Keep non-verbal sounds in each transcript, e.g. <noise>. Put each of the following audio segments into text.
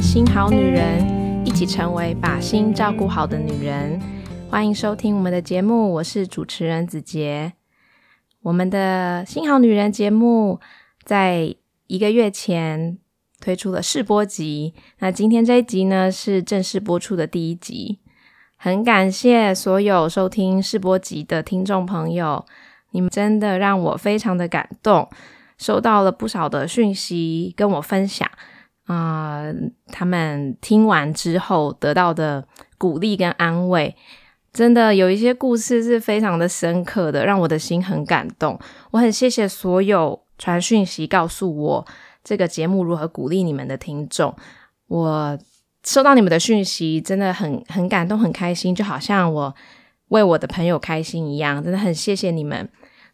新好女人，一起成为把心照顾好的女人。欢迎收听我们的节目，我是主持人子杰。我们的新好女人节目在一个月前推出了试播集，那今天这一集呢是正式播出的第一集。很感谢所有收听试播集的听众朋友，你们真的让我非常的感动，收到了不少的讯息跟我分享啊，他们听完之后得到的鼓励跟安慰。真的有一些故事是非常的深刻的，让我的心很感动。我很谢谢所有传讯息告诉我这个节目如何鼓励你们的听众。我收到你们的讯息，真的很很感动，很开心，就好像我为我的朋友开心一样。真的很谢谢你们。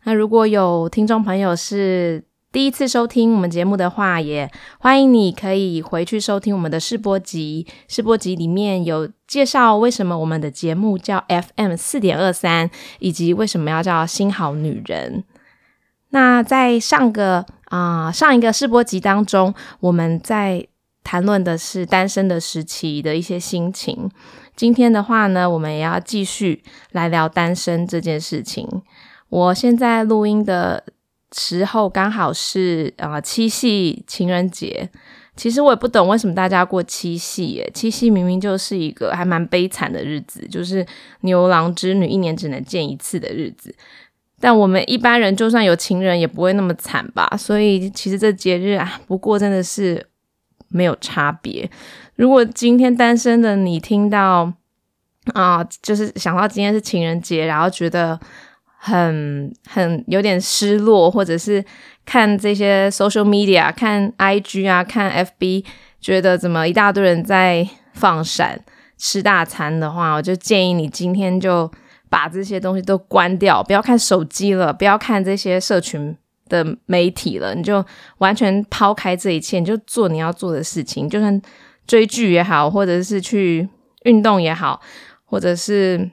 那如果有听众朋友是，第一次收听我们节目的话，也欢迎你可以回去收听我们的试播集。试播集里面有介绍为什么我们的节目叫 FM 四点二三，以及为什么要叫新好女人。那在上个啊上一个试播集当中，我们在谈论的是单身的时期的一些心情。今天的话呢，我们也要继续来聊单身这件事情。我现在录音的。时候刚好是啊七夕情人节，其实我也不懂为什么大家过七夕耶？七夕明明就是一个还蛮悲惨的日子，就是牛郎织女一年只能见一次的日子。但我们一般人就算有情人也不会那么惨吧？所以其实这节日啊，不过真的是没有差别。如果今天单身的你听到啊，就是想到今天是情人节，然后觉得。很很有点失落，或者是看这些 social media，看 IG 啊，看 FB，觉得怎么一大堆人在放闪吃大餐的话，我就建议你今天就把这些东西都关掉，不要看手机了，不要看这些社群的媒体了，你就完全抛开这一切，你就做你要做的事情，就算追剧也好，或者是去运动也好，或者是。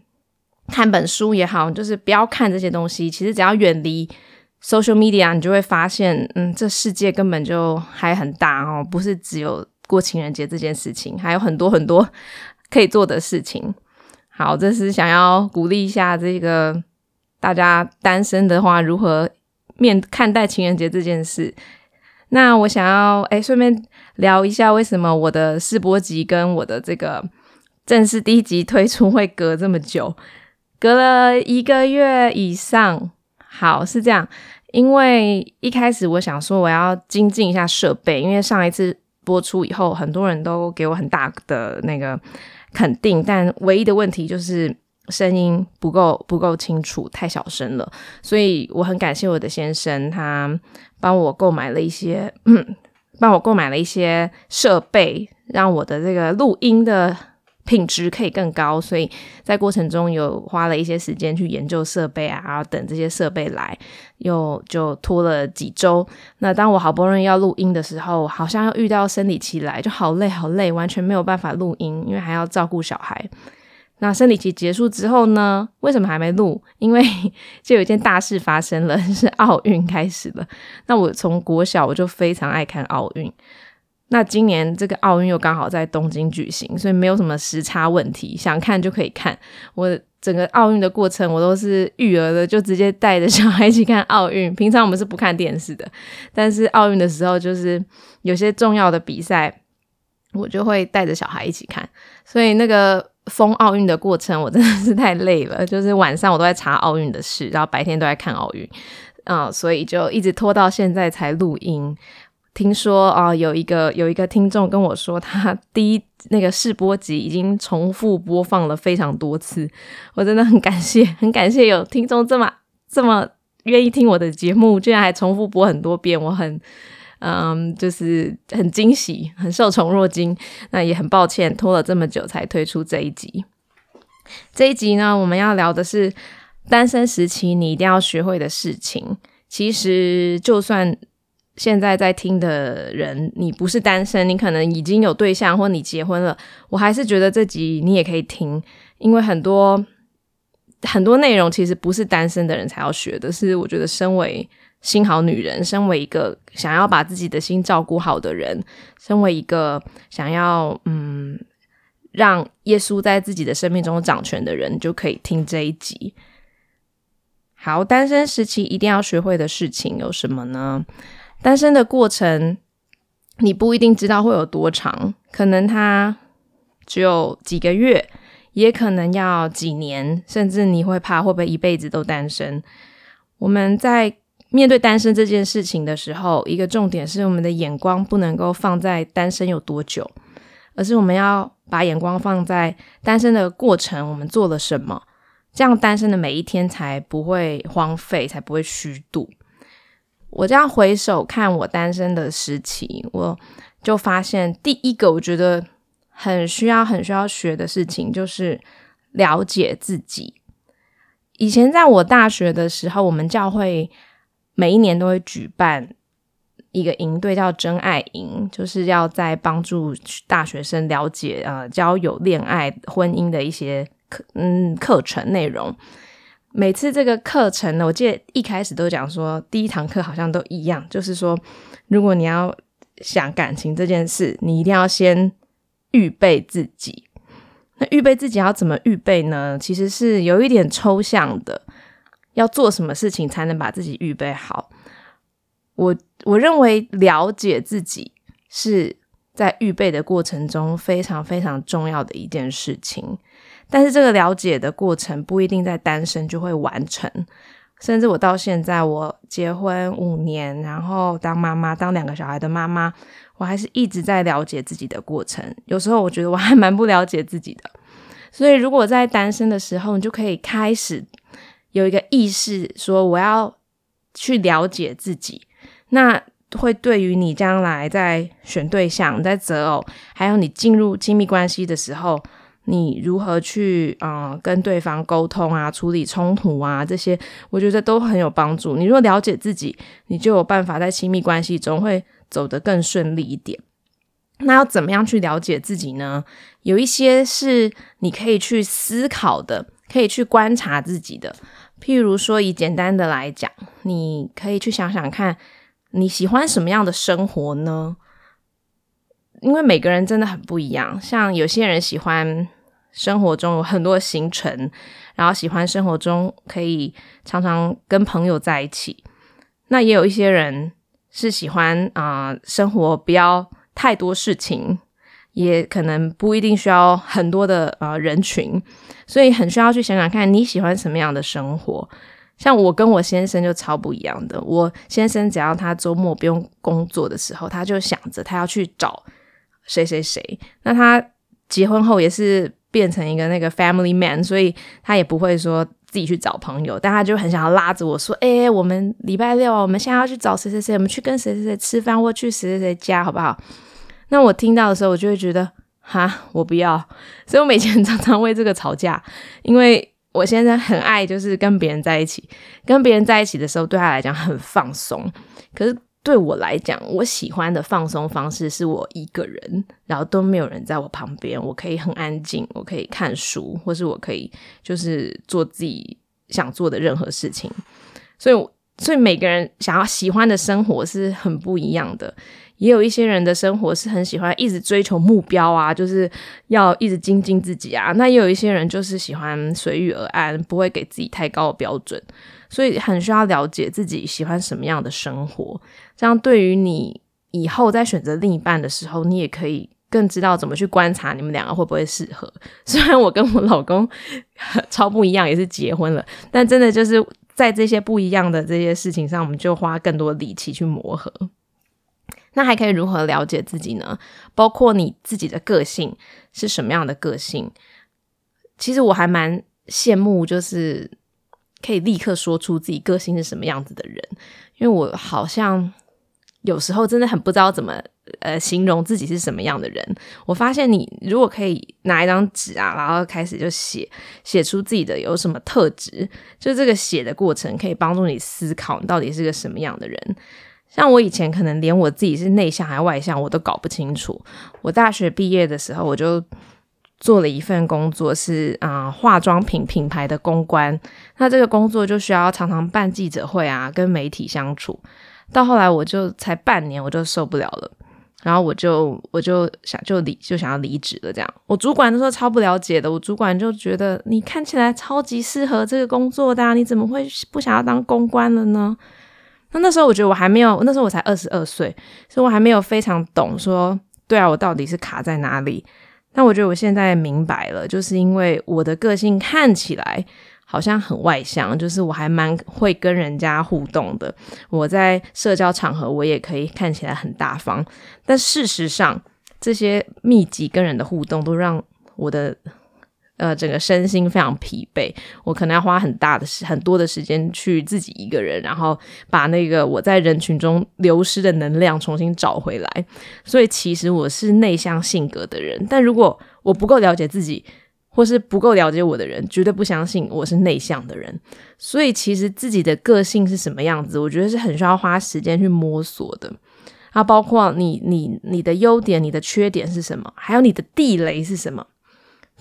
看本书也好，就是不要看这些东西。其实只要远离 social media，你就会发现，嗯，这世界根本就还很大哦，不是只有过情人节这件事情，还有很多很多可以做的事情。好，这是想要鼓励一下这个大家单身的话，如何面看待情人节这件事。那我想要哎，顺便聊一下，为什么我的试播集跟我的这个正式第一集推出会隔这么久？隔了一个月以上，好是这样，因为一开始我想说我要精进一下设备，因为上一次播出以后，很多人都给我很大的那个肯定，但唯一的问题就是声音不够不够清楚，太小声了，所以我很感谢我的先生，他帮我购买了一些，嗯 <clears throat> 帮我购买了一些设备，让我的这个录音的。品质可以更高，所以在过程中有花了一些时间去研究设备啊，然后等这些设备来，又就拖了几周。那当我好不容易要录音的时候，好像又遇到生理期来，就好累好累，完全没有办法录音，因为还要照顾小孩。那生理期结束之后呢？为什么还没录？因为 <laughs> 就有一件大事发生了，是奥运开始了。那我从国小我就非常爱看奥运。那今年这个奥运又刚好在东京举行，所以没有什么时差问题，想看就可以看。我整个奥运的过程，我都是育儿的，就直接带着小孩一起看奥运。<laughs> 平常我们是不看电视的，但是奥运的时候，就是有些重要的比赛，我就会带着小孩一起看。所以那个封奥运的过程，我真的是太累了，<laughs> 就是晚上我都在查奥运的事，然后白天都在看奥运，啊，所以就一直拖到现在才录音。听说啊，有一个有一个听众跟我说，他第一那个试播集已经重复播放了非常多次。我真的很感谢，<laughs> 很感谢有听众这么这么愿意听我的节目，居然还重复播很多遍。我很嗯，就是很惊喜，很受宠若惊。那也很抱歉拖了这么久才推出这一集。这一集呢，我们要聊的是单身时期你一定要学会的事情。其实就算。现在在听的人，你不是单身，你可能已经有对象，或你结婚了。我还是觉得这集你也可以听，因为很多很多内容其实不是单身的人才要学的，是我觉得身为新好女人，身为一个想要把自己的心照顾好的人，身为一个想要嗯让耶稣在自己的生命中掌权的人，就可以听这一集。好，单身时期一定要学会的事情有什么呢？单身的过程，你不一定知道会有多长，可能它只有几个月，也可能要几年，甚至你会怕会不会一辈子都单身。我们在面对单身这件事情的时候，一个重点是我们的眼光不能够放在单身有多久，而是我们要把眼光放在单身的过程，我们做了什么，这样单身的每一天才不会荒废，才不会虚度。我这样回首看我单身的时期，我就发现第一个我觉得很需要、很需要学的事情，就是了解自己。以前在我大学的时候，我们教会每一年都会举办一个营队，叫真爱营，就是要在帮助大学生了解呃交友、恋爱、婚姻的一些课嗯课程内容。每次这个课程呢，我记得一开始都讲说，第一堂课好像都一样，就是说，如果你要想感情这件事，你一定要先预备自己。那预备自己要怎么预备呢？其实是有一点抽象的，要做什么事情才能把自己预备好？我我认为了解自己是在预备的过程中非常非常重要的一件事情。但是这个了解的过程不一定在单身就会完成，甚至我到现在我结婚五年，然后当妈妈，当两个小孩的妈妈，我还是一直在了解自己的过程。有时候我觉得我还蛮不了解自己的，<laughs> 所以如果在单身的时候，你就可以开始有一个意识，说我要去了解自己，那会对于你将来在选对象、在择偶，还有你进入亲密关系的时候。你如何去啊跟对方沟通啊，处理冲突啊，这些我觉得都很有帮助。你如果了解自己，你就有办法在亲密关系中会走得更顺利一点。那要怎么样去了解自己呢？有一些是你可以去思考的，可以去观察自己的。譬如说，以简单的来讲，你可以去想想看，你喜欢什么样的生活呢？因为每个人真的很不一样，像有些人喜欢生活中有很多行程，然后喜欢生活中可以常常跟朋友在一起。那也有一些人是喜欢啊，生活不要太多事情，也可能不一定需要很多的呃人群，所以很需要去想想看你喜欢什么样的生活。像我跟我先生就超不一样的，我先生只要他周末不用工作的时候，他就想着他要去找。谁谁谁？那他结婚后也是变成一个那个 family man，所以他也不会说自己去找朋友，但他就很想要拉着我说：“哎，我们礼拜六我们现在要去找谁谁谁，我们去跟谁谁谁吃饭，或去谁谁谁家，好不好？”那我听到的时候，我就会觉得哈，我不要。所以我每天 <laughs> 常常为这个吵架，因为我现在很爱就是跟别人在一起，跟别人在一起的时候对他来讲很放松，可是。对我来讲，我喜欢的放松方式是我一个人，然后都没有人在我旁边，我可以很安静，我可以看书，或是我可以就是做自己想做的任何事情。所以，所以每个人想要喜欢的生活是很不一样的。也有一些人的生活是很喜欢一直追求目标啊，就是要一直精进自己啊。那也有一些人就是喜欢随遇而安，不会给自己太高的标准。所以很需要了解自己喜欢什么样的生活，这样对于你以后在选择另一半的时候，你也可以更知道怎么去观察你们两个会不会适合。<laughs> 虽然我跟我老公超不一样，也是结婚了，但真的就是在这些不一样的这些事情上，我们就花更多力气去磨合。那还可以如何了解自己呢？包括你自己的个性是什么样的个性？其实我还蛮羡慕，就是。可以立刻说出自己个性是什么样子的人，因为我好像有时候真的很不知道怎么呃形容自己是什么样的人。我发现你如果可以拿一张纸啊，然后开始就写写出自己的有什么特质，就这个写的过程可以帮助你思考你到底是个什么样的人。像我以前可能连我自己是内向还是外向我都搞不清楚。我大学毕业的时候我就。做了一份工作，是啊化妆品品牌的公关。那这个工作就需要常常办记者会啊，跟媒体相处。到后来我就才半年，我就受不了了。然后我就我就想就离就想要离职了，这样。我主管那时候超不了解的，我主管就觉得你看起来超级适合这个工作的，你怎么会不想要当公关了呢？那那时候我觉得我还没有，那时候我才二十二岁，所以我还没有非常懂说，对啊，我到底是卡在哪里？但我觉得我现在明白了，就是因为我的个性看起来。好像很外向，就是我还蛮会跟人家互动的。我在社交场合，我也可以看起来很大方，但事实上，这些密集跟人的互动都让我的呃整个身心非常疲惫。我可能要花很大的时很多的时间去自己一个人，然后把那个我在人群中流失的能量重新找回来。所以，其实我是内向性格的人，但如果我不够了解自己。或是不够了解我的人，绝对不相信我是内向的人。所以，其实自己的个性是什么样子，我觉得是很需要花时间去摸索的。啊，包括你、你、你的优点、你的缺点是什么，还有你的地雷是什么。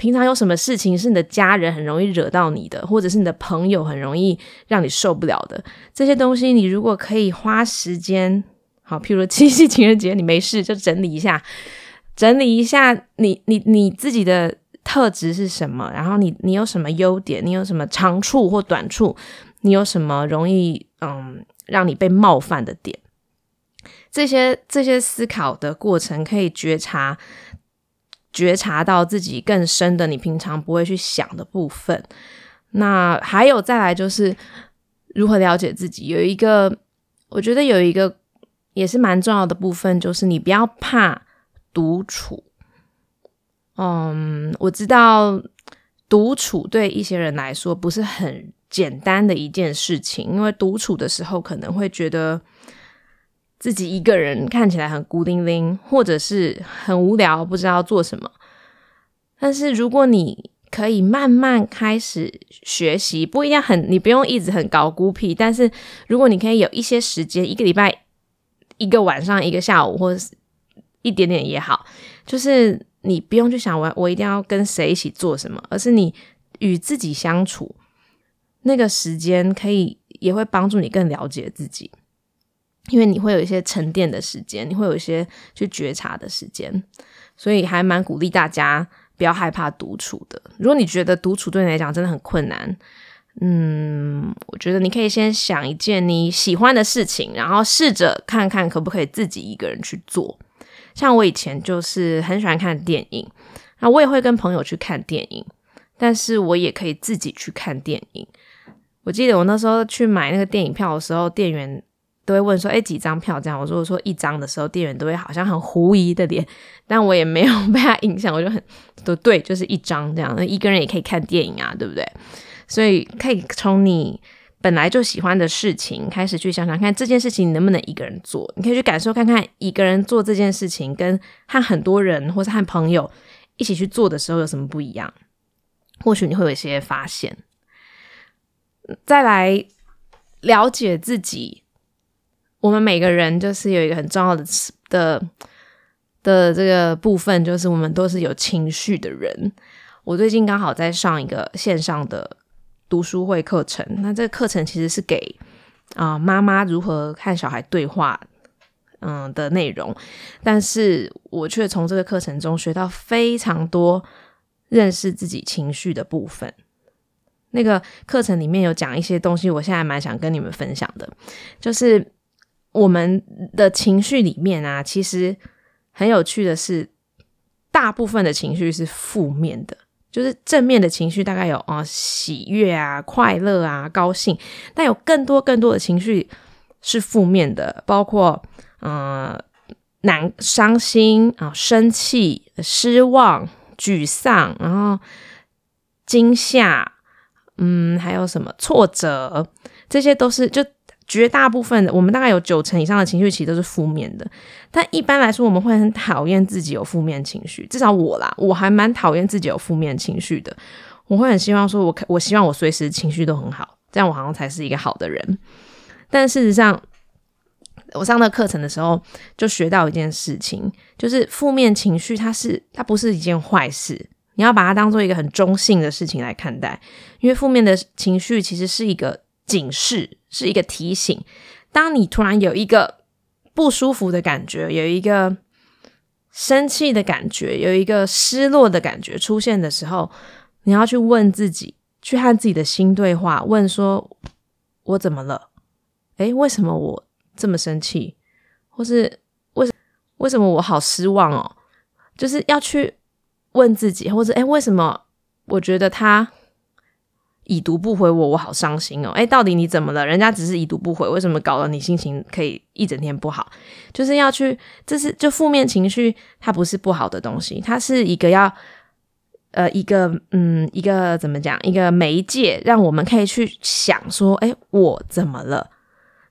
平常有什么事情是你的家人很容易惹到你的，或者是你的朋友很容易让你受不了的这些东西，你如果可以花时间，好，譬如七夕 <laughs> 情人节，你没事就整理一下，整理一下你、你、你自己的。特质是什么？然后你你有什么优点？你有什么长处或短处？你有什么容易嗯让你被冒犯的点？这些这些思考的过程可以觉察觉察到自己更深的你平常不会去想的部分。那还有再来就是如何了解自己？有一个我觉得有一个也是蛮重要的部分，就是你不要怕独处。嗯，我知道独处对一些人来说不是很简单的一件事情，因为独处的时候可能会觉得自己一个人看起来很孤零零，或者是很无聊，不知道做什么。但是如果你可以慢慢开始学习，不一定很，你不用一直很高孤僻，但是如果你可以有一些时间，一个礼拜、一个晚上、一个下午，或是一点点也好，就是。你不用去想我我一定要跟谁一起做什么，而是你与自己相处那个时间，可以也会帮助你更了解自己，因为你会有一些沉淀的时间，你会有一些去觉察的时间，所以还蛮鼓励大家不要害怕独处的。如果你觉得独处对你来讲真的很困难，嗯，我觉得你可以先想一件你喜欢的事情，然后试着看看可不可以自己一个人去做。像我以前就是很喜欢看电影，那我也会跟朋友去看电影，但是我也可以自己去看电影。我记得我那时候去买那个电影票的时候，店员都会问说：“哎，几张票？”这样我说：“我说一张的时候，店员都会好像很狐疑的脸，但我也没有 <laughs> 被他影响，我就很都对，就是一张这样。那一个人也可以看电影啊，对不对？所以可以从你。本来就喜欢的事情，开始去想想看这件事情你能不能一个人做。你可以去感受看看，一个人做这件事情跟和很多人或是和朋友一起去做的时候有什么不一样。或许你会有一些发现。再来了解自己，我们每个人就是有一个很重要的的的这个部分，就是我们都是有情绪的人。我最近刚好在上一个线上的。读书会课程，那这个课程其实是给啊妈妈如何看小孩对话，嗯的内容，但是我却从这个课程中学到非常多认识自己情绪的部分。那个课程里面有讲一些东西，我现在蛮想跟你们分享的，就是我们的情绪里面啊，其实很有趣的是，大部分的情绪是负面的。就是正面的情绪大概有啊喜悦啊快乐啊高兴，但有更多更多的情绪是负面的，包括嗯难伤心啊生气失望沮丧，然后惊吓，嗯还有什么挫折，这些都是就。绝大部分的我们大概有九成以上的情绪其实都是负面的，但一般来说我们会很讨厌自己有负面情绪，至少我啦，我还蛮讨厌自己有负面情绪的。我会很希望说，我我希望我随时情绪都很好，这样我好像才是一个好的人。但事实上，我上那课程的时候就学到一件事情，就是负面情绪它是它不是一件坏事。你要把它当做一个很中性的事情来看待，因为负面的情绪其实是一个警示，是一个提醒。当你突然有一个不舒服的感觉，有一个生气的感觉，有一个失落的感觉出现的时候，你要去问自己，去和自己的心对话，问说：“我怎么了？诶，为什么我这么生气？或是为什为什么我好失望哦？就是要去问自己，或者诶，为什么我觉得他？”已读不回我，我好伤心哦！哎，到底你怎么了？人家只是已读不回，为什么搞得你心情可以一整天不好？就是要去，这是就负面情绪，它不是不好的东西，它是一个要呃一个嗯一个怎么讲一个媒介，让我们可以去想说，哎，我怎么了？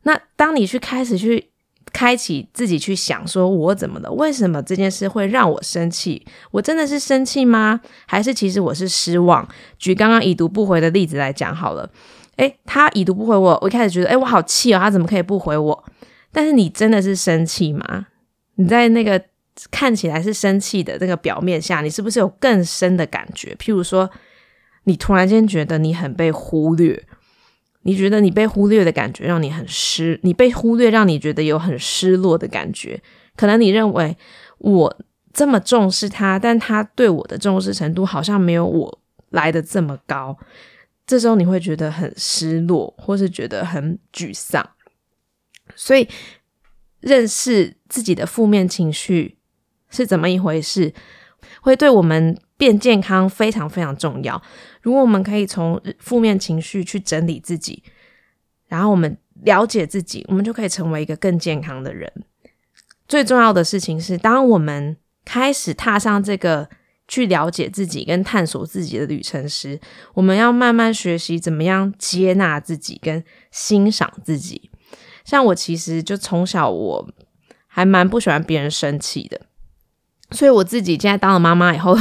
那当你去开始去。开启自己去想，说我怎么了？为什么这件事会让我生气？我真的是生气吗？还是其实我是失望？举刚刚已读不回的例子来讲好了。诶，他已读不回我，我一开始觉得，诶，我好气哦，他怎么可以不回我？但是你真的是生气吗？你在那个看起来是生气的那个表面下，你是不是有更深的感觉？譬如说，你突然间觉得你很被忽略。你觉得你被忽略的感觉让你很失，你被忽略让你觉得有很失落的感觉。可能你认为我这么重视他，但他对我的重视程度好像没有我来的这么高。这时候你会觉得很失落，或是觉得很沮丧。所以，认识自己的负面情绪是怎么一回事，会对我们变健康非常非常重要。如果我们可以从负面情绪去整理自己，然后我们了解自己，我们就可以成为一个更健康的人。最重要的事情是，当我们开始踏上这个去了解自己跟探索自己的旅程时，我们要慢慢学习怎么样接纳自己跟欣赏自己。像我其实就从小我还蛮不喜欢别人生气的，所以我自己现在当了妈妈以后。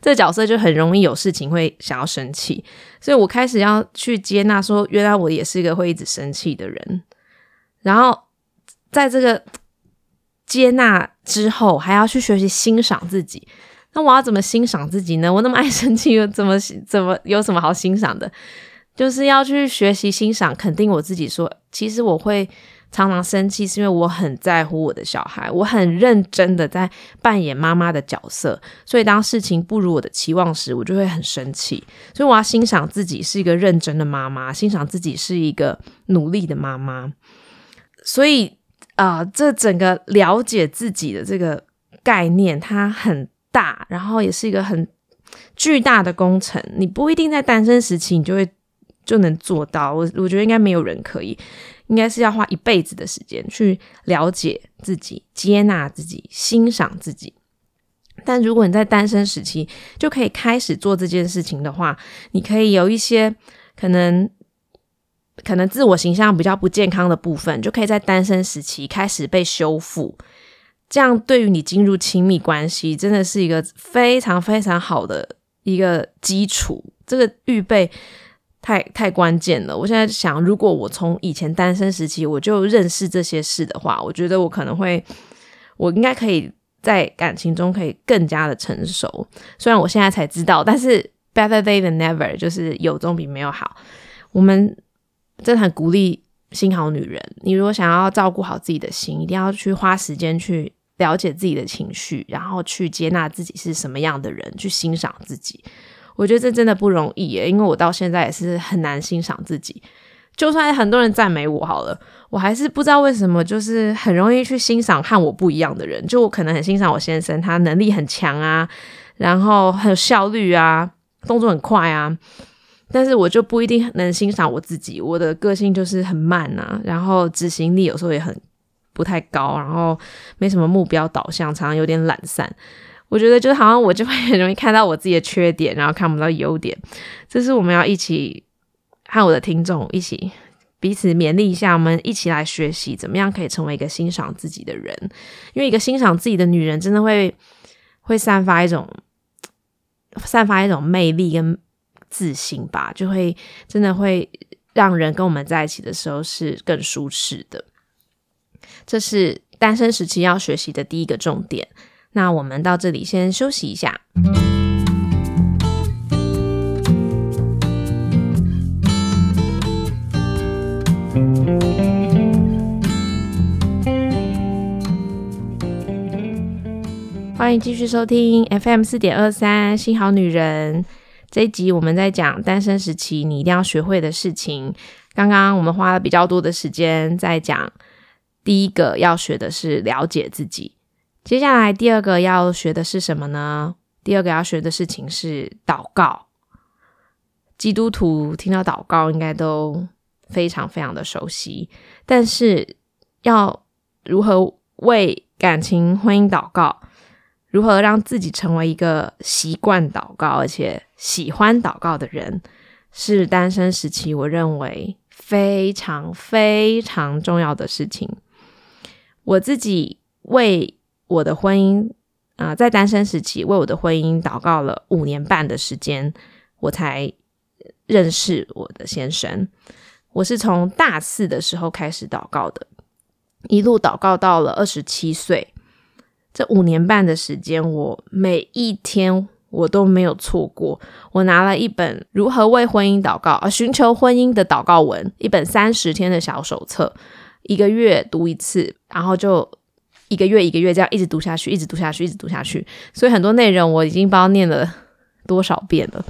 这角色就很容易有事情会想要生气，所以我开始要去接纳，说原来我也是一个会一直生气的人。然后在这个接纳之后，还要去学习欣赏自己。那我要怎么欣赏自己呢？我那么爱生气，又怎么怎么有什么好欣赏的？就是要去学习欣赏，肯定我自己。说其实我会。常常生气是因为我很在乎我的小孩，我很认真的在扮演妈妈的角色，所以当事情不如我的期望时，我就会很生气。所以我要欣赏自己是一个认真的妈妈，欣赏自己是一个努力的妈妈。所以啊，这整个了解自己的这个概念，它很大，然后也是一个很巨大的工程。你不一定在单身时期你就会就能做到，我我觉得应该没有人可以。应该是要花一辈子的时间去了解自己、接纳自己、欣赏自己。但如果你在单身时期就可以开始做这件事情的话，你可以有一些可能可能自我形象比较不健康的部分，就可以在单身时期开始被修复。这样对于你进入亲密关系，真的是一个非常非常好的一个基础。这个预备。太太关键了！我现在想，如果我从以前单身时期我就认识这些事的话，我觉得我可能会，我应该可以在感情中可以更加的成熟。虽然我现在才知道，但是 better day than never，就是有总比没有好。我们真的很鼓励心好女人，你如果想要照顾好自己的心，一定要去花时间去了解自己的情绪，然后去接纳自己是什么样的人，去欣赏自己。我觉得这真的不容易耶，因为我到现在也是很难欣赏自己。就算很多人赞美我好了，我还是不知道为什么，就是很容易去欣赏和我不一样的人。就我可能很欣赏我先生，他能力很强啊，然后很有效率啊，动作很快啊，但是我就不一定能欣赏我自己。我的个性就是很慢啊，然后执行力有时候也很不太高，然后没什么目标导向，常常有点懒散。我觉得就好像我就会很容易看到我自己的缺点，然后看不到优点。这是我们要一起和我的听众一起彼此勉励一下，我们一起来学习怎么样可以成为一个欣赏自己的人。因为一个欣赏自己的女人，真的会会散发一种散发一种魅力跟自信吧，就会真的会让人跟我们在一起的时候是更舒适的。这是单身时期要学习的第一个重点。那我们到这里先休息一下。欢迎继续收听 FM 四点二三《新好女人》这一集，我们在讲单身时期你一定要学会的事情。刚刚我们花了比较多的时间在讲，第一个要学的是了解自己。接下来第二个要学的是什么呢？第二个要学的事情是祷告。基督徒听到祷告应该都非常非常的熟悉，但是要如何为感情婚姻祷告？如何让自己成为一个习惯祷告而且喜欢祷告的人，是单身时期我认为非常非常重要的事情。我自己为我的婚姻啊，在单身时期为我的婚姻祷告了五年半的时间，我才认识我的先生。我是从大四的时候开始祷告的，一路祷告到了二十七岁。这五年半的时间，我每一天我都没有错过。我拿了一本《如何为婚姻祷告》啊，寻求婚姻的祷告文，一本三十天的小手册，一个月读一次，然后就一个月一个月这样一直读下去，一直读下去，一直读下去。所以很多内容我已经不知道念了多少遍了。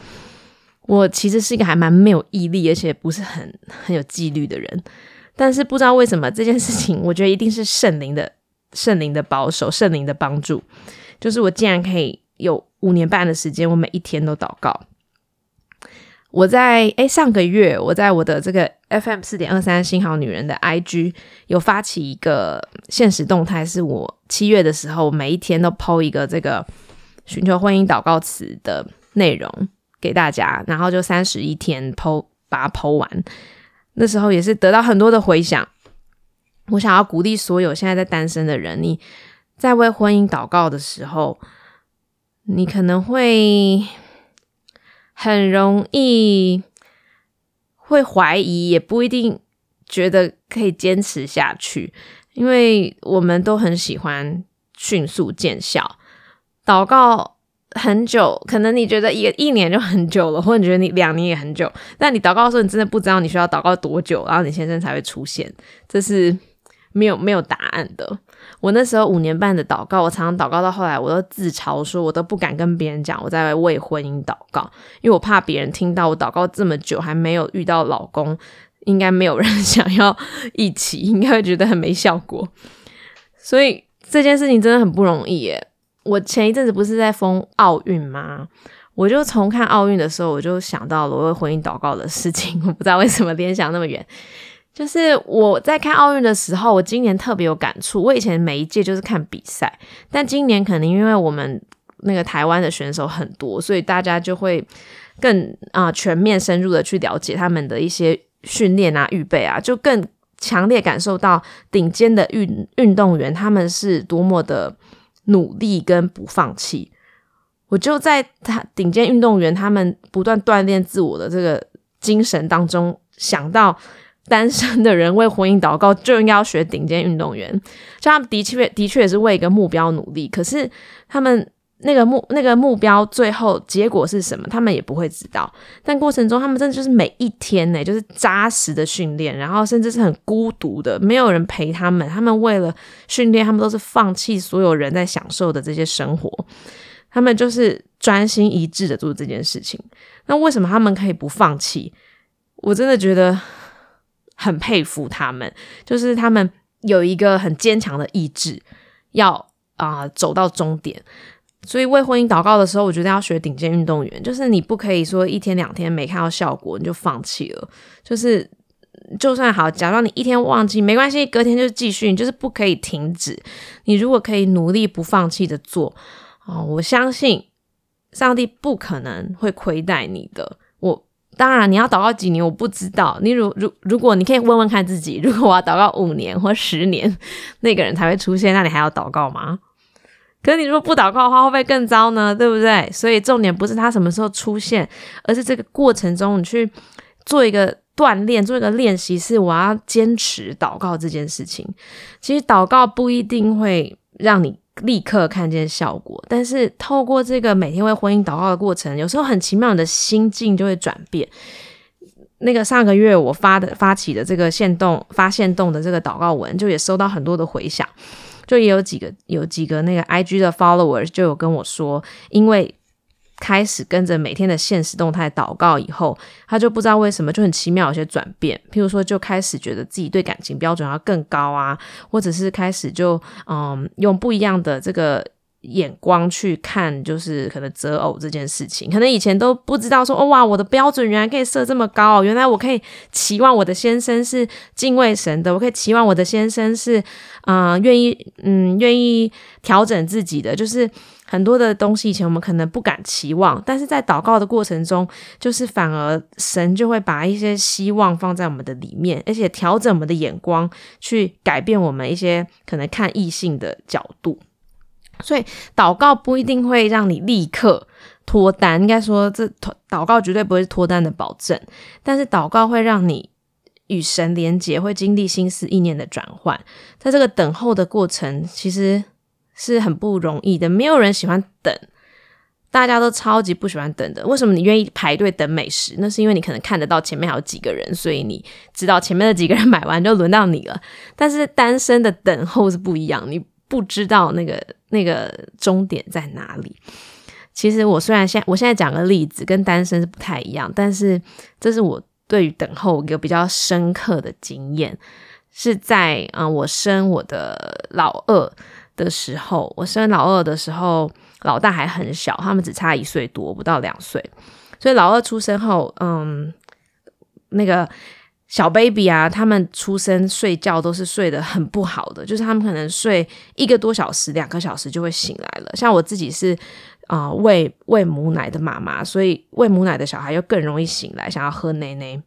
我其实是一个还蛮没有毅力，而且不是很很有纪律的人。但是不知道为什么这件事情，我觉得一定是圣灵的。<laughs> 圣灵的保守，圣灵的帮助，就是我竟然可以有五年半的时间，我每一天都祷告。我在诶上个月，我在我的这个 FM 四点二三新好女人的 IG 有发起一个现实动态，是我七月的时候每一天都抛一个这个寻求婚姻祷告词的内容给大家，然后就三十一天抛把它抛完。那时候也是得到很多的回响。我想要鼓励所有现在在单身的人，你在为婚姻祷告的时候，你可能会很容易会怀疑，也不一定觉得可以坚持下去，因为我们都很喜欢迅速见效。祷告很久，可能你觉得一一年就很久了，或者你觉得你两年也很久，但你祷告的时候，你真的不知道你需要祷告多久，然后你先生才会出现，这是。没有没有答案的。我那时候五年半的祷告，我常常祷告到后来，我都自嘲说，我都不敢跟别人讲我在为婚姻祷告，因为我怕别人听到我祷告这么久还没有遇到老公，应该没有人想要一起，应该会觉得很没效果。<laughs> 所以这件事情真的很不容易耶。我前一阵子不是在封奥运吗？我就从看奥运的时候，我就想到了我为婚姻祷告的事情。<laughs> 我不知道为什么联想那么远。就是我在看奥运的时候，我今年特别有感触。我以前每一届就是看比赛，但今年可能因为我们那个台湾的选手很多，所以大家就会更啊全面深入的去了解他们的一些训练啊、预备啊，就更强烈感受到顶尖的运运动员他们是多么的努力跟不放弃。我就在他顶尖运动员他们不断锻炼自我的这个精神当中想到。单身的人为婚姻祷告，就应该要学顶尖运动员。就他们的确的确也是为一个目标努力，可是他们那个目那个目标最后结果是什么，他们也不会知道。但过程中，他们真的就是每一天呢，就是扎实的训练，然后甚至是很孤独的，没有人陪他们。他们为了训练，他们都是放弃所有人在享受的这些生活，他们就是专心一致的做这件事情。那为什么他们可以不放弃？我真的觉得。很佩服他们，就是他们有一个很坚强的意志，要啊走到终点。所以为婚姻祷告的时候，我觉得要学顶尖运动员，就是你不可以说一天两天没看到效果你就放弃了。就是就算好，假如你一天忘记没关系，隔天就继续，你就是不可以停止。你如果可以努力不放弃的做啊，我相信上帝不可能会亏待你的。当然，你要祷告几年，我不知道。你如如如果你可以问问看自己，<laughs> 如果我要祷告五年或十年，那个人才会出现，那你还要祷告吗？可是你如果不祷告的话，会不会更糟呢？对不对？所以重点不是他什么时候出现，而是这个过程中你去做一个锻炼，做一个练习，是我要坚持祷告这件事情。其实祷告不一定会让你。立刻看见效果，但是透过这个每天为婚姻祷告的过程，有时候很奇妙，你的心境就会转变。那个上个月我发的发起的这个线动发现动的这个祷告文，就也收到很多的回响，就也有几个有几个那个 IG 的 followers 就有跟我说，因为开始跟着每天的现实动态祷告以后，他就不知道为什么就很奇妙有些转变，譬如说就开始觉得自己对感情标准要更高啊，或者是开始就嗯用不一样的这个。眼光去看，就是可能择偶这件事情，可能以前都不知道说，哇，我的标准原来可以设这么高，原来我可以期望我的先生是敬畏神的，我可以期望我的先生是，嗯，愿意，嗯，愿意调整自己的，就是很多的东西以前我们可能不敢期望，但是在祷告的过程中，就是反而神就会把一些希望放在我们的里面，而且调整我们的眼光，去改变我们一些可能看异性的角度。所以祷告不一定会让你立刻脱单，应该说这祷告绝对不会是脱单的保证。但是祷告会让你与神连结，会经历心思意念的转换。在这个等候的过程，其实是很不容易的。没有人喜欢等，大家都超级不喜欢等的。为什么你愿意排队等美食？那是因为你可能看得到前面还有几个人，所以你知道前面的几个人 <laughs> 买完就轮到你了。但是单身的等候是不一样，你。不知道那个那个终点在哪里。其实我虽然现我现在讲个例子，跟单身是不太一样，但是这是我对于等候一个比较深刻的经验，是在啊我生我的老二的时候，我生老二的时候，老大还很小，他们只差一岁多，不到两岁，所以老二出生后，嗯，那个。小 baby 啊，他们出生睡觉都是睡得很不好的，就是他们可能睡一个多小时、两个小时就会醒来了。像我自己是啊喂喂母奶的妈妈，所以喂母奶的小孩又更容易醒来，想要喝奶奶。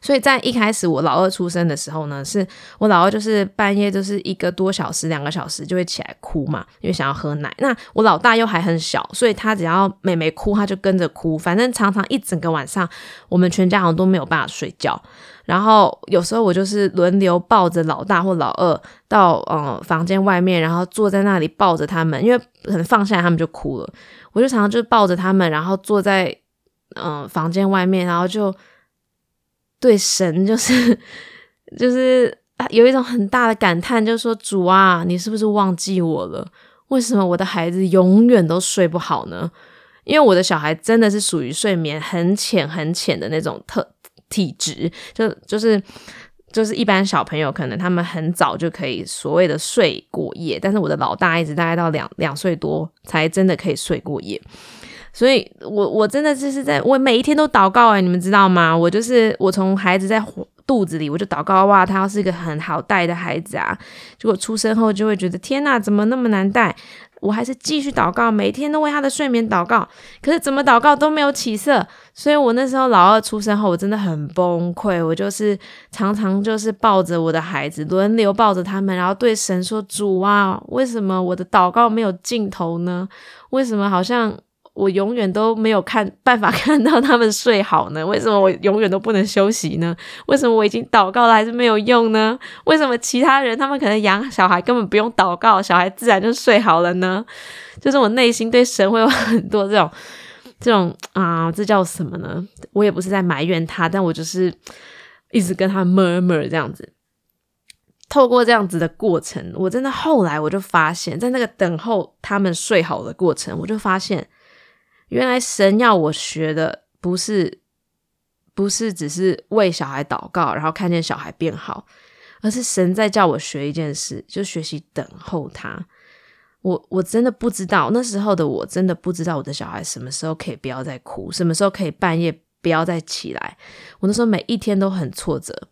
所以在一开始我老二出生的时候呢，是我老二就是半夜就是一个多小时、两个小时就会起来哭嘛，因为想要喝奶。那我老大又还很小，所以他只要妹妹哭，他就跟着哭。反正常常一整个晚上，我们全家好像都没有办法睡觉。然后有时候我就是轮流抱着老大或老二到嗯房间外面，然后坐在那里抱着他们，因为可能放下来他们就哭了。我就常常就抱着他们，然后坐在嗯房间外面，然后就。对神就是就是有一种很大的感叹，就是说主啊，你是不是忘记我了？为什么我的孩子永远都睡不好呢？因为我的小孩真的是属于睡眠很浅很浅的那种特体质，就就是就是一般小朋友可能他们很早就可以所谓的睡过夜，但是我的老大一直大概到两两岁多才真的可以睡过夜。所以，我我真的就是在我每一天都祷告哎，你们知道吗？我就是我从孩子在肚子里，我就祷告哇，他要是一个很好带的孩子啊。结果出生后就会觉得天哪，怎么那么难带？我还是继续祷告，每天都为他的睡眠祷告。可是怎么祷告都没有起色，所以我那时候老二出生后，我真的很崩溃。我就是常常就是抱着我的孩子，轮流抱着他们，然后对神说：“主啊，为什么我的祷告没有尽头呢？为什么好像？”我永远都没有看办法看到他们睡好呢？<laughs> 为什么我永远都不能休息呢？为什么我已经祷告了还是没有用呢？为什么其他人他们可能养小孩根本不用祷告，小孩自然就睡好了呢？就是我内心对神会有很多这种这种啊，这叫什么呢？我也不是在埋怨他，但我就是一直跟他 murmur 这样子。透过这样子的过程，我真的后来我就发现，在那个等候他们睡好的过程，我就发现。原来神要我学的不是不是只是为小孩祷告，然后看见小孩变好，而是神在叫我学一件事，就学习等候他。我我真的不知道那时候的我真的不知道我的小孩什么时候可以不要再哭，什么时候可以半夜不要再起来。我那时候每一天都很挫折，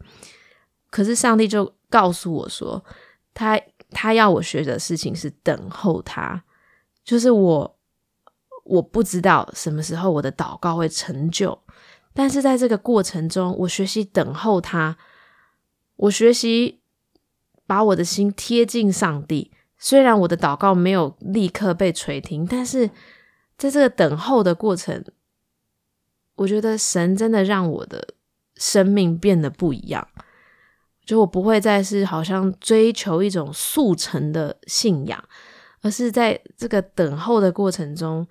可是上帝就告诉我说，他他要我学的事情是等候他，就是我。我不知道什么时候我的祷告会成就，但是在这个过程中，我学习等候他，我学习把我的心贴近上帝。虽然我的祷告没有立刻被垂听，但是在这个等候的过程，我觉得神真的让我的生命变得不一样。就我不会再是好像追求一种速成的信仰，而是在这个等候的过程中。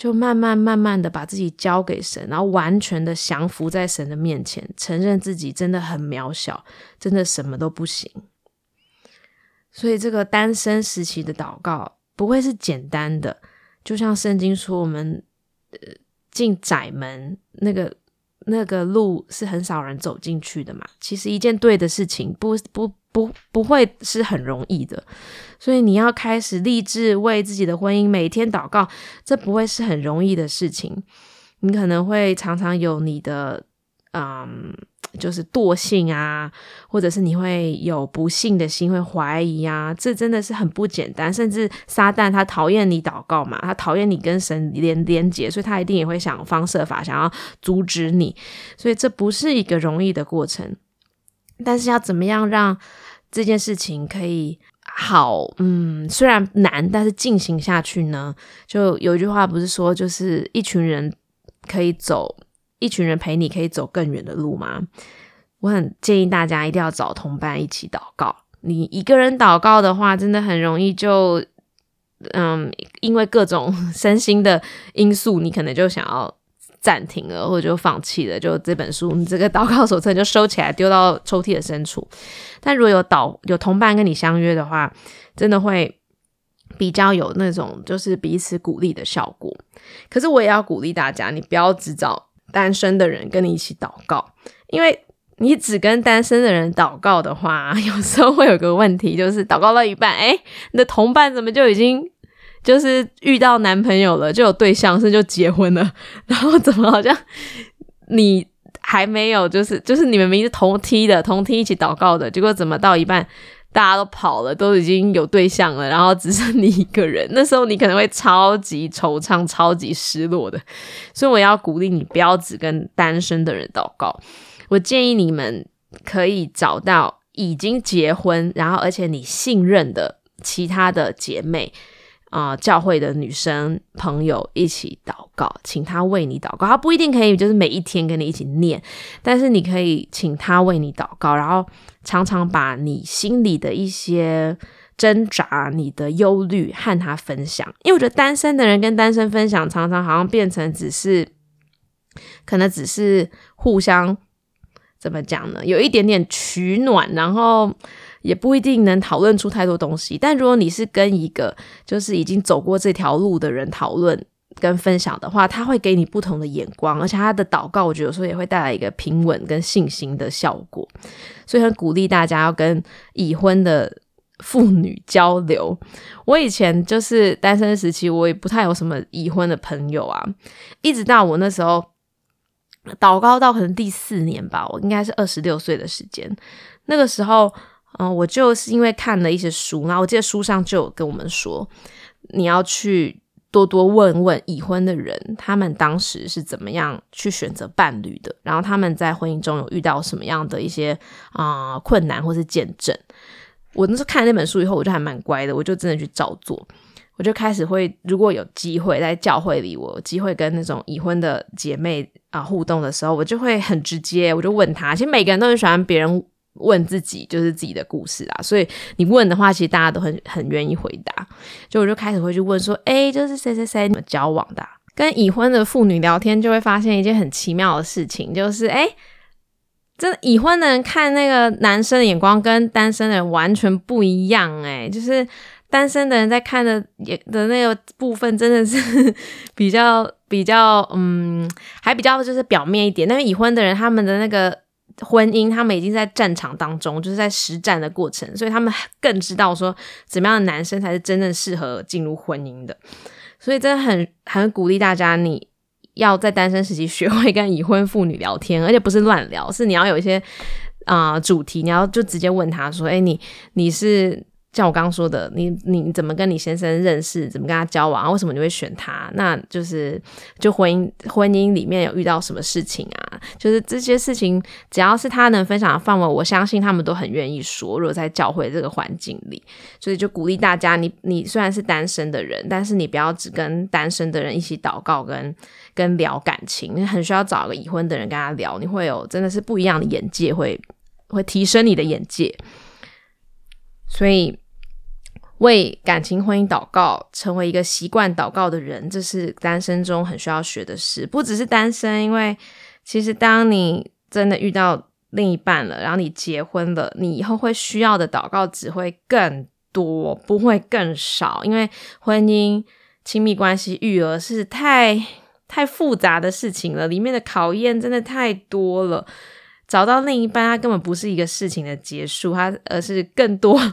就慢慢慢慢的把自己交给神，然后完全的降服在神的面前，承认自己真的很渺小，真的什么都不行。所以这个单身时期的祷告不会是简单的，就像圣经说，我们呃进窄门那个那个路是很少人走进去的嘛。其实一件对的事情，不不。不不会是很容易的，所以你要开始立志为自己的婚姻每天祷告，这不会是很容易的事情。你可能会常常有你的嗯，就是惰性啊，或者是你会有不幸的心，会怀疑啊，这真的是很不简单。甚至撒旦他讨厌你祷告嘛，他讨厌你跟神连连接，所以他一定也会想方设法想要阻止你。所以这不是一个容易的过程。但是要怎么样让这件事情可以好？嗯，虽然难，但是进行下去呢？就有一句话不是说，就是一群人可以走，一群人陪你可以走更远的路吗？我很建议大家一定要找同伴一起祷告。你一个人祷告的话，真的很容易就嗯，因为各种身心的因素，你可能就想要。暂停了，或者就放弃了，就这本书，你这个祷告手册就收起来，丢到抽屉的深处。但如果有导有同伴跟你相约的话，真的会比较有那种就是彼此鼓励的效果。可是我也要鼓励大家，你不要只找单身的人跟你一起祷告，因为你只跟单身的人祷告的话，有时候会有个问题，就是祷告到一半，哎，你的同伴怎么就已经。就是遇到男朋友了，就有对象，是就结婚了，<laughs> 然后怎么好像你还没有？就是就是你们明明是同梯的，同梯一起祷告的，结果怎么到一半大家都跑了，都已经有对象了，然后只剩你一个人？那时候你可能会超级惆怅、超级失落的。<laughs> 所以我要鼓励你，不要只跟单身的人祷告。我建议你们可以找到已经结婚，然后而且你信任的其他的姐妹。啊，教会的女生朋友一起祷告，请她为你祷告。她不一定可以，就是每一天跟你一起念，但是你可以请她为你祷告，然后常常把你心里的一些挣扎、你的忧虑和她分享。因为我觉得单身的人跟单身分享，常常好像变成只是，可能只是互相怎么讲呢？有一点点取暖，然后。也不一定能讨论出太多东西，但如果你是跟一个就是已经走过这条路的人讨论跟分享的话，他会给你不同的眼光，而且他的祷告，我觉得有时候也会带来一个平稳跟信心的效果。所以很鼓励大家要跟已婚的妇女交流。我以前就是单身时期，我也不太有什么已婚的朋友啊，一直到我那时候祷告到可能第四年吧，我应该是二十六岁的时间，那个时候。嗯，我就是因为看了一些书，然后我记得书上就有跟我们说，你要去多多问问已婚的人，他们当时是怎么样去选择伴侣的，然后他们在婚姻中有遇到什么样的一些啊困难或是见证。我那时候看那本书以后，我就还蛮乖的，我就真的去照做，我就开始会，如果有机会在教会里，我有机会跟那种已婚的姐妹啊互动的时候，我就会很直接，我就问他，其实每个人都很喜欢别人。问自己就是自己的故事啊，所以你问的话，其实大家都很很愿意回答。就我就开始会去问说，哎，就是谁谁谁怎么交往的？跟已婚的妇女聊天，就会发现一件很奇妙的事情，就是哎，真的已婚的人看那个男生的眼光跟单身的人完全不一样。哎，就是单身的人在看的也的那个部分，真的是比较比较嗯，还比较就是表面一点。但是已婚的人他们的那个。婚姻，他们已经在战场当中，就是在实战的过程，所以他们更知道说怎么样的男生才是真正适合进入婚姻的。所以真的很很鼓励大家，你要在单身时期学会跟已婚妇女聊天，而且不是乱聊，是你要有一些啊主题，你要就直接问他说：“哎，你你是？”像我刚刚说的，你你怎么跟你先生认识？怎么跟他交往？为什么你会选他？那就是就婚姻婚姻里面有遇到什么事情啊？就是这些事情，只要是他能分享的范围，我相信他们都很愿意说。如果在教会这个环境里，所以就鼓励大家，你你虽然是单身的人，但是你不要只跟单身的人一起祷告，跟跟聊感情，你很需要找个已婚的人跟他聊，你会有真的是不一样的眼界，会会提升你的眼界。所以，为感情婚姻祷告，成为一个习惯祷告的人，这是单身中很需要学的事。不只是单身，因为其实当你真的遇到另一半了，然后你结婚了，你以后会需要的祷告只会更多，不会更少。因为婚姻、亲密关系、育儿是太太复杂的事情了，里面的考验真的太多了。找到另一半，它根本不是一个事情的结束，它而是更多。<laughs>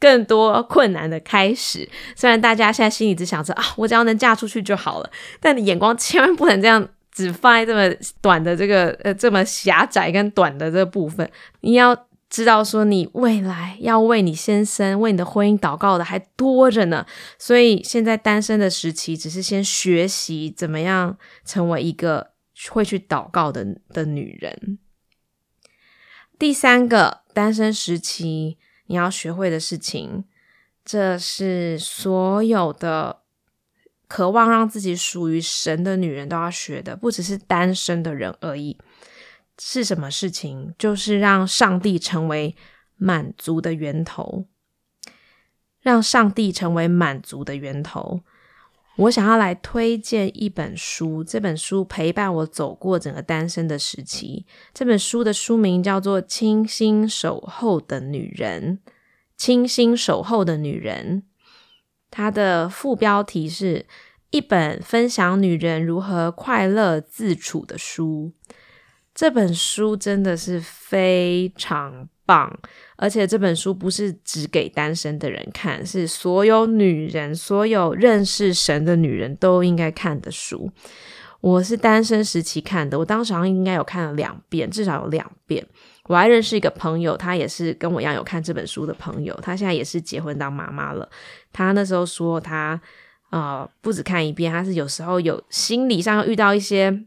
更多困难的开始。虽然大家现在心里只想着啊，我只要能嫁出去就好了，但你眼光千万不能这样，只放在这么短的这个呃这么狭窄跟短的这部分。你要知道，说你未来要为你先生、为你的婚姻祷告的还多着呢。所以现在单身的时期，只是先学习怎么样成为一个会去祷告的的女人。第三个单身时期。你要学会的事情，这是所有的渴望让自己属于神的女人都要学的，不只是单身的人而已。是什么事情？就是让上帝成为满足的源头，让上帝成为满足的源头。我想要来推荐一本书，这本书陪伴我走过整个单身的时期。这本书的书名叫做《清心守候的女人》，清心守候的女人。它的副标题是一本分享女人如何快乐自处的书。这本书真的是非常。棒！而且这本书不是只给单身的人看，是所有女人、所有认识神的女人都应该看的书。我是单身时期看的，我当时好像应该有看了两遍，至少有两遍。我还认识一个朋友，他也是跟我一样有看这本书的朋友，他现在也是结婚当妈妈了。他那时候说，他呃不止看一遍，他是有时候有心理上遇到一些。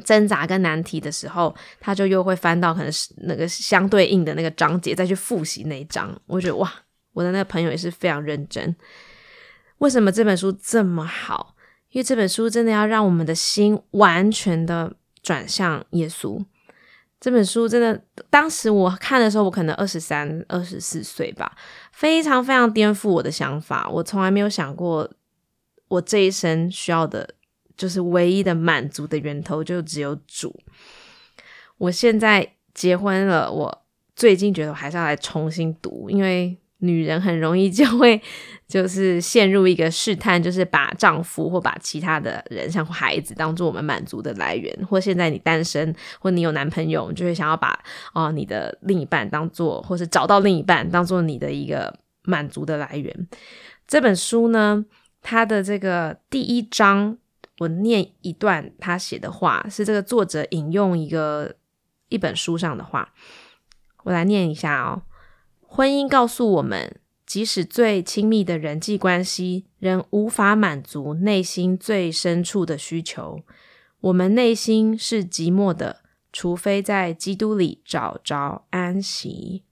挣扎跟难题的时候，他就又会翻到可能是那个相对应的那个章节，再去复习那一章。我觉得哇，我的那个朋友也是非常认真。为什么这本书这么好？因为这本书真的要让我们的心完全的转向耶稣。这本书真的，当时我看的时候，我可能二十三、二十四岁吧，非常非常颠覆我的想法。我从来没有想过，我这一生需要的。就是唯一的满足的源头，就只有主。我现在结婚了，我最近觉得我还是要来重新读，因为女人很容易就会就是陷入一个试探，就是把丈夫或把其他的人，像孩子，当做我们满足的来源。或现在你单身，或你有男朋友，就会想要把哦你的另一半当做，或是找到另一半当做你的一个满足的来源。这本书呢，它的这个第一章。我念一段他写的话，是这个作者引用一个一本书上的话，我来念一下哦。婚姻告诉我们，即使最亲密的人际关系，仍无法满足内心最深处的需求。我们内心是寂寞的，除非在基督里找着安息。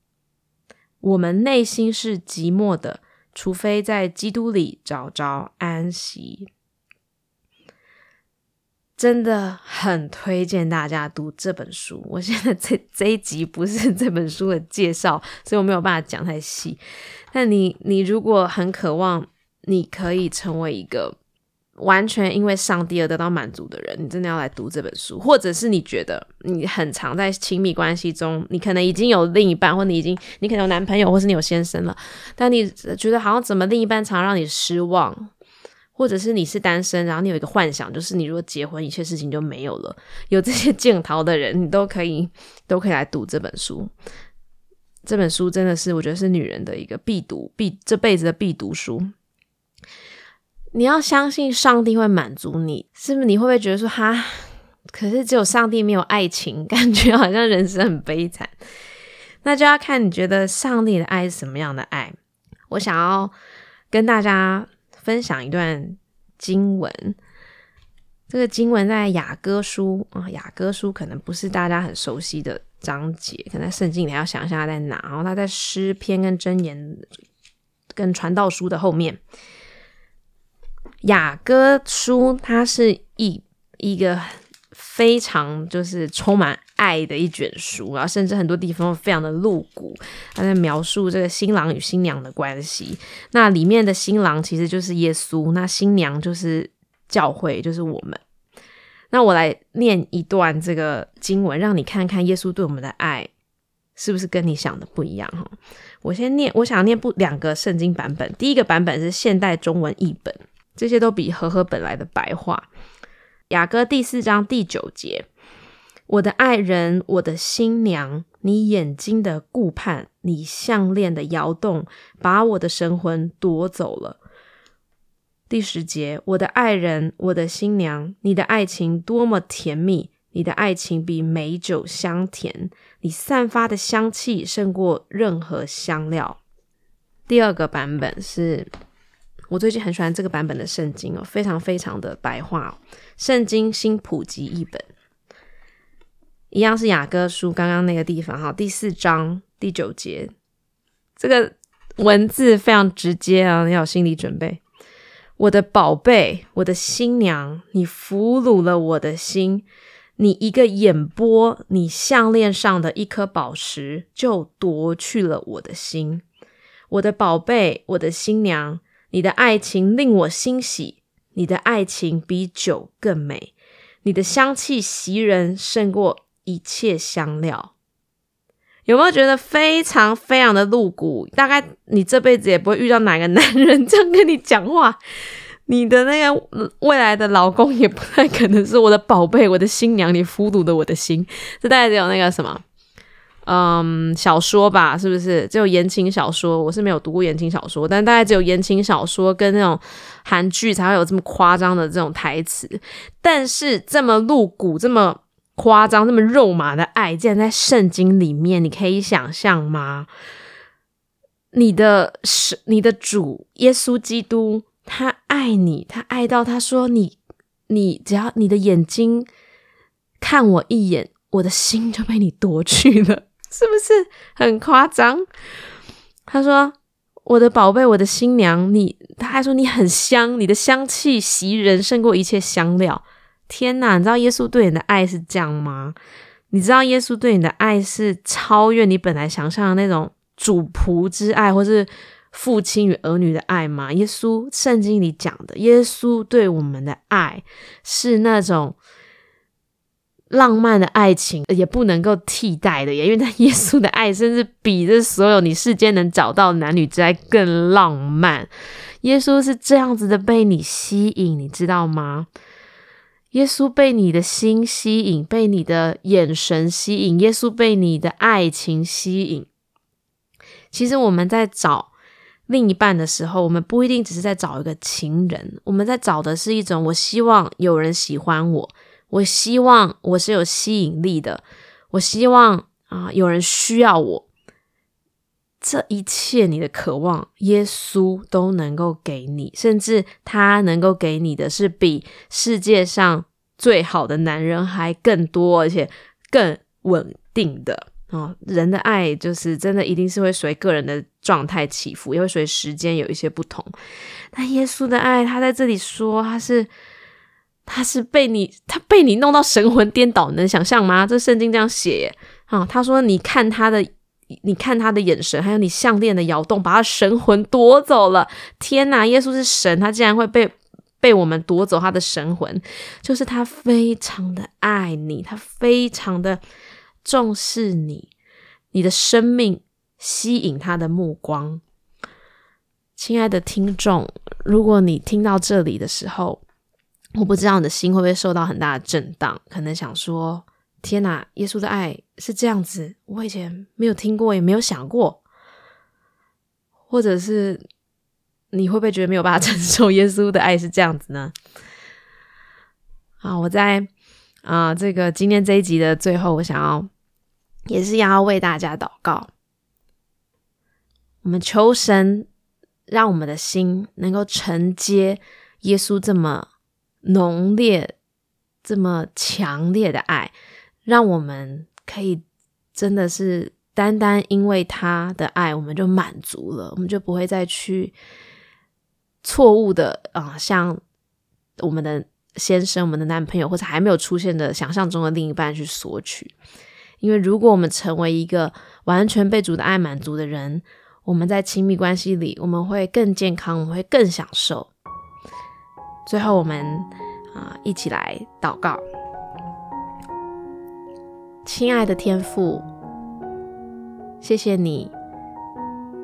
我们内心是寂寞的，除非在基督里找着安息。真的很推荐大家读这本书。我现在这这一集不是 <laughs> 这本书的介绍，所以我没有办法讲太细。但你你如果很渴望，你可以成为一个完全因为上帝而得到满足的人，你真的要来读这本书。或者是你觉得你很常在亲密关系中，你可能已经有另一半，或你已经你可能有男朋友，或是你有先生了，但你觉得好像怎么另一半常让你失望。或者是你是单身，然后你有一个幻想，就是你如果结婚，一切事情就没有了。有这些镜头的人，你都可以都可以来读这本书。这本书真的是我觉得是女人的一个必读、必这辈子的必读书。你要相信上帝会满足你，是不是？你会不会觉得说哈？可是只有上帝没有爱情，<laughs> 感觉好像人生很悲惨。那就要看你觉得上帝的爱是什么样的爱。我想要跟大家。分享一段经文，这个经文在雅歌书啊，雅歌书可能不是大家很熟悉的章节，可能圣经你要想一下它在哪。然后它在诗篇跟箴言跟传道书的后面。雅歌书它是一一个非常就是充满爱的一卷书，然后甚至很多地方非常的露骨，他在描述这个新郎与新娘的关系。那里面的新郎其实就是耶稣，那新娘就是教会，就是我们。那我来念一段这个经文，让你看看耶稣对我们的爱是不是跟你想的不一样哈。我先念，我想念不两个圣经版本，第一个版本是现代中文译本，这些都比和合本来的白话。雅歌第四章第九节。我的爱人，我的新娘，你眼睛的顾盼，你项链的摇动，把我的神魂夺走了。第十节，我的爱人，我的新娘，你的爱情多么甜蜜，你的爱情比美酒香甜，你散发的香气胜过任何香料。第二个版本是我最近很喜欢这个版本的圣经哦，非常非常的白话，圣经新普及译本。一样是雅歌书刚刚那个地方哈，第四章第九节，这个文字非常直接啊，你要有心理准备。我的宝贝，我的新娘，你俘虏了我的心，你一个眼波，你项链上的一颗宝石，就夺去了我的心。我的宝贝，我的新娘，你的爱情令我欣喜，你的爱情比酒更美，你的香气袭人，胜过。一切香料，有没有觉得非常非常的露骨？大概你这辈子也不会遇到哪个男人这样跟你讲话。你的那个未来的老公也不太可能是我的宝贝，我的新娘，你俘虏的我的心。这大概只有那个什么，嗯，小说吧，是不是？只有言情小说，我是没有读过言情小说，但大概只有言情小说跟那种韩剧才会有这么夸张的这种台词。但是这么露骨，这么。夸张这么肉麻的爱，竟然在圣经里面，你可以想象吗？你的是你的主耶稣基督，他爱你，他爱到他说你，你只要你的眼睛看我一眼，我的心就被你夺去了，<laughs> 是不是很夸张？他说我的宝贝，我的新娘，你他还说你很香，你的香气袭人，胜过一切香料。天哪！你知道耶稣对你的爱是这样吗？你知道耶稣对你的爱是超越你本来想象的那种主仆之爱，或是父亲与儿女的爱吗？耶稣圣经里讲的，耶稣对我们的爱是那种浪漫的爱情，也不能够替代的，因为他耶稣的爱甚至比这所有你世间能找到男女之爱更浪漫。耶稣是这样子的被你吸引，你知道吗？耶稣被你的心吸引，被你的眼神吸引，耶稣被你的爱情吸引。其实我们在找另一半的时候，我们不一定只是在找一个情人，我们在找的是一种我希望有人喜欢我，我希望我是有吸引力的，我希望啊有人需要我。这一切你的渴望，耶稣都能够给你，甚至他能够给你的是比世界上最好的男人还更多，而且更稳定的啊！人的爱就是真的，一定是会随个人的状态起伏，也会随时间有一些不同。但耶稣的爱，他在这里说，他是他是被你，他被你弄到神魂颠倒，能想象吗？这圣经这样写啊，他说你看他的。你看他的眼神，还有你项链的摇动，把他神魂夺走了。天哪，耶稣是神，他竟然会被被我们夺走他的神魂，就是他非常的爱你，他非常的重视你，你的生命吸引他的目光。亲爱的听众，如果你听到这里的时候，我不知道你的心会不会受到很大的震荡，可能想说。天哪，耶稣的爱是这样子，我以前没有听过，也没有想过。或者是你会不会觉得没有办法承受耶稣的爱是这样子呢？啊，我在啊这个今天这一集的最后，我想要也是要为大家祷告，我们求神让我们的心能够承接耶稣这么浓烈、这么强烈的爱。让我们可以真的是单单因为他的爱，我们就满足了，我们就不会再去错误的啊，像我们的先生、我们的男朋友或者还没有出现的想象中的另一半去索取。因为如果我们成为一个完全被主的爱满足的人，我们在亲密关系里，我们会更健康，我们会更享受。最后，我们啊，一起来祷告。亲爱的天父，谢谢你，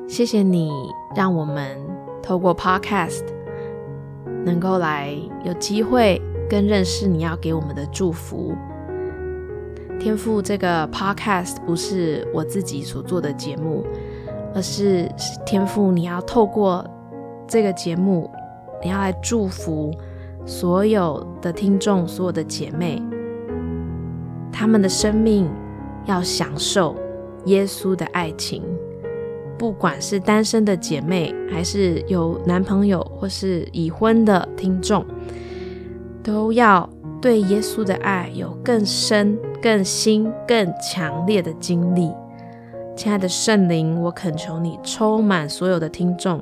谢谢你，让我们透过 Podcast 能够来有机会更认识你要给我们的祝福。天父，这个 Podcast 不是我自己所做的节目，而是天父你要透过这个节目，你要来祝福所有的听众，所有的姐妹。他们的生命要享受耶稣的爱情，不管是单身的姐妹，还是有男朋友或是已婚的听众，都要对耶稣的爱有更深、更新、更强烈的经历。亲爱的圣灵，我恳求你充满所有的听众，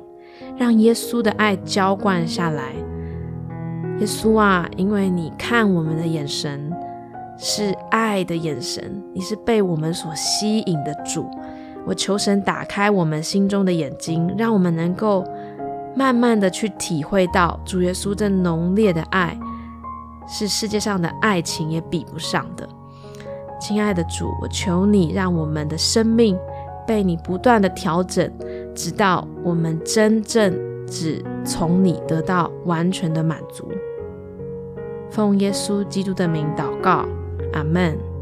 让耶稣的爱浇灌下来。耶稣啊，因为你看我们的眼神。是爱的眼神，你是被我们所吸引的主。我求神打开我们心中的眼睛，让我们能够慢慢的去体会到主耶稣这浓烈的爱，是世界上的爱情也比不上的。亲爱的主，我求你让我们的生命被你不断的调整，直到我们真正只从你得到完全的满足。奉耶稣基督的名祷告。阿门。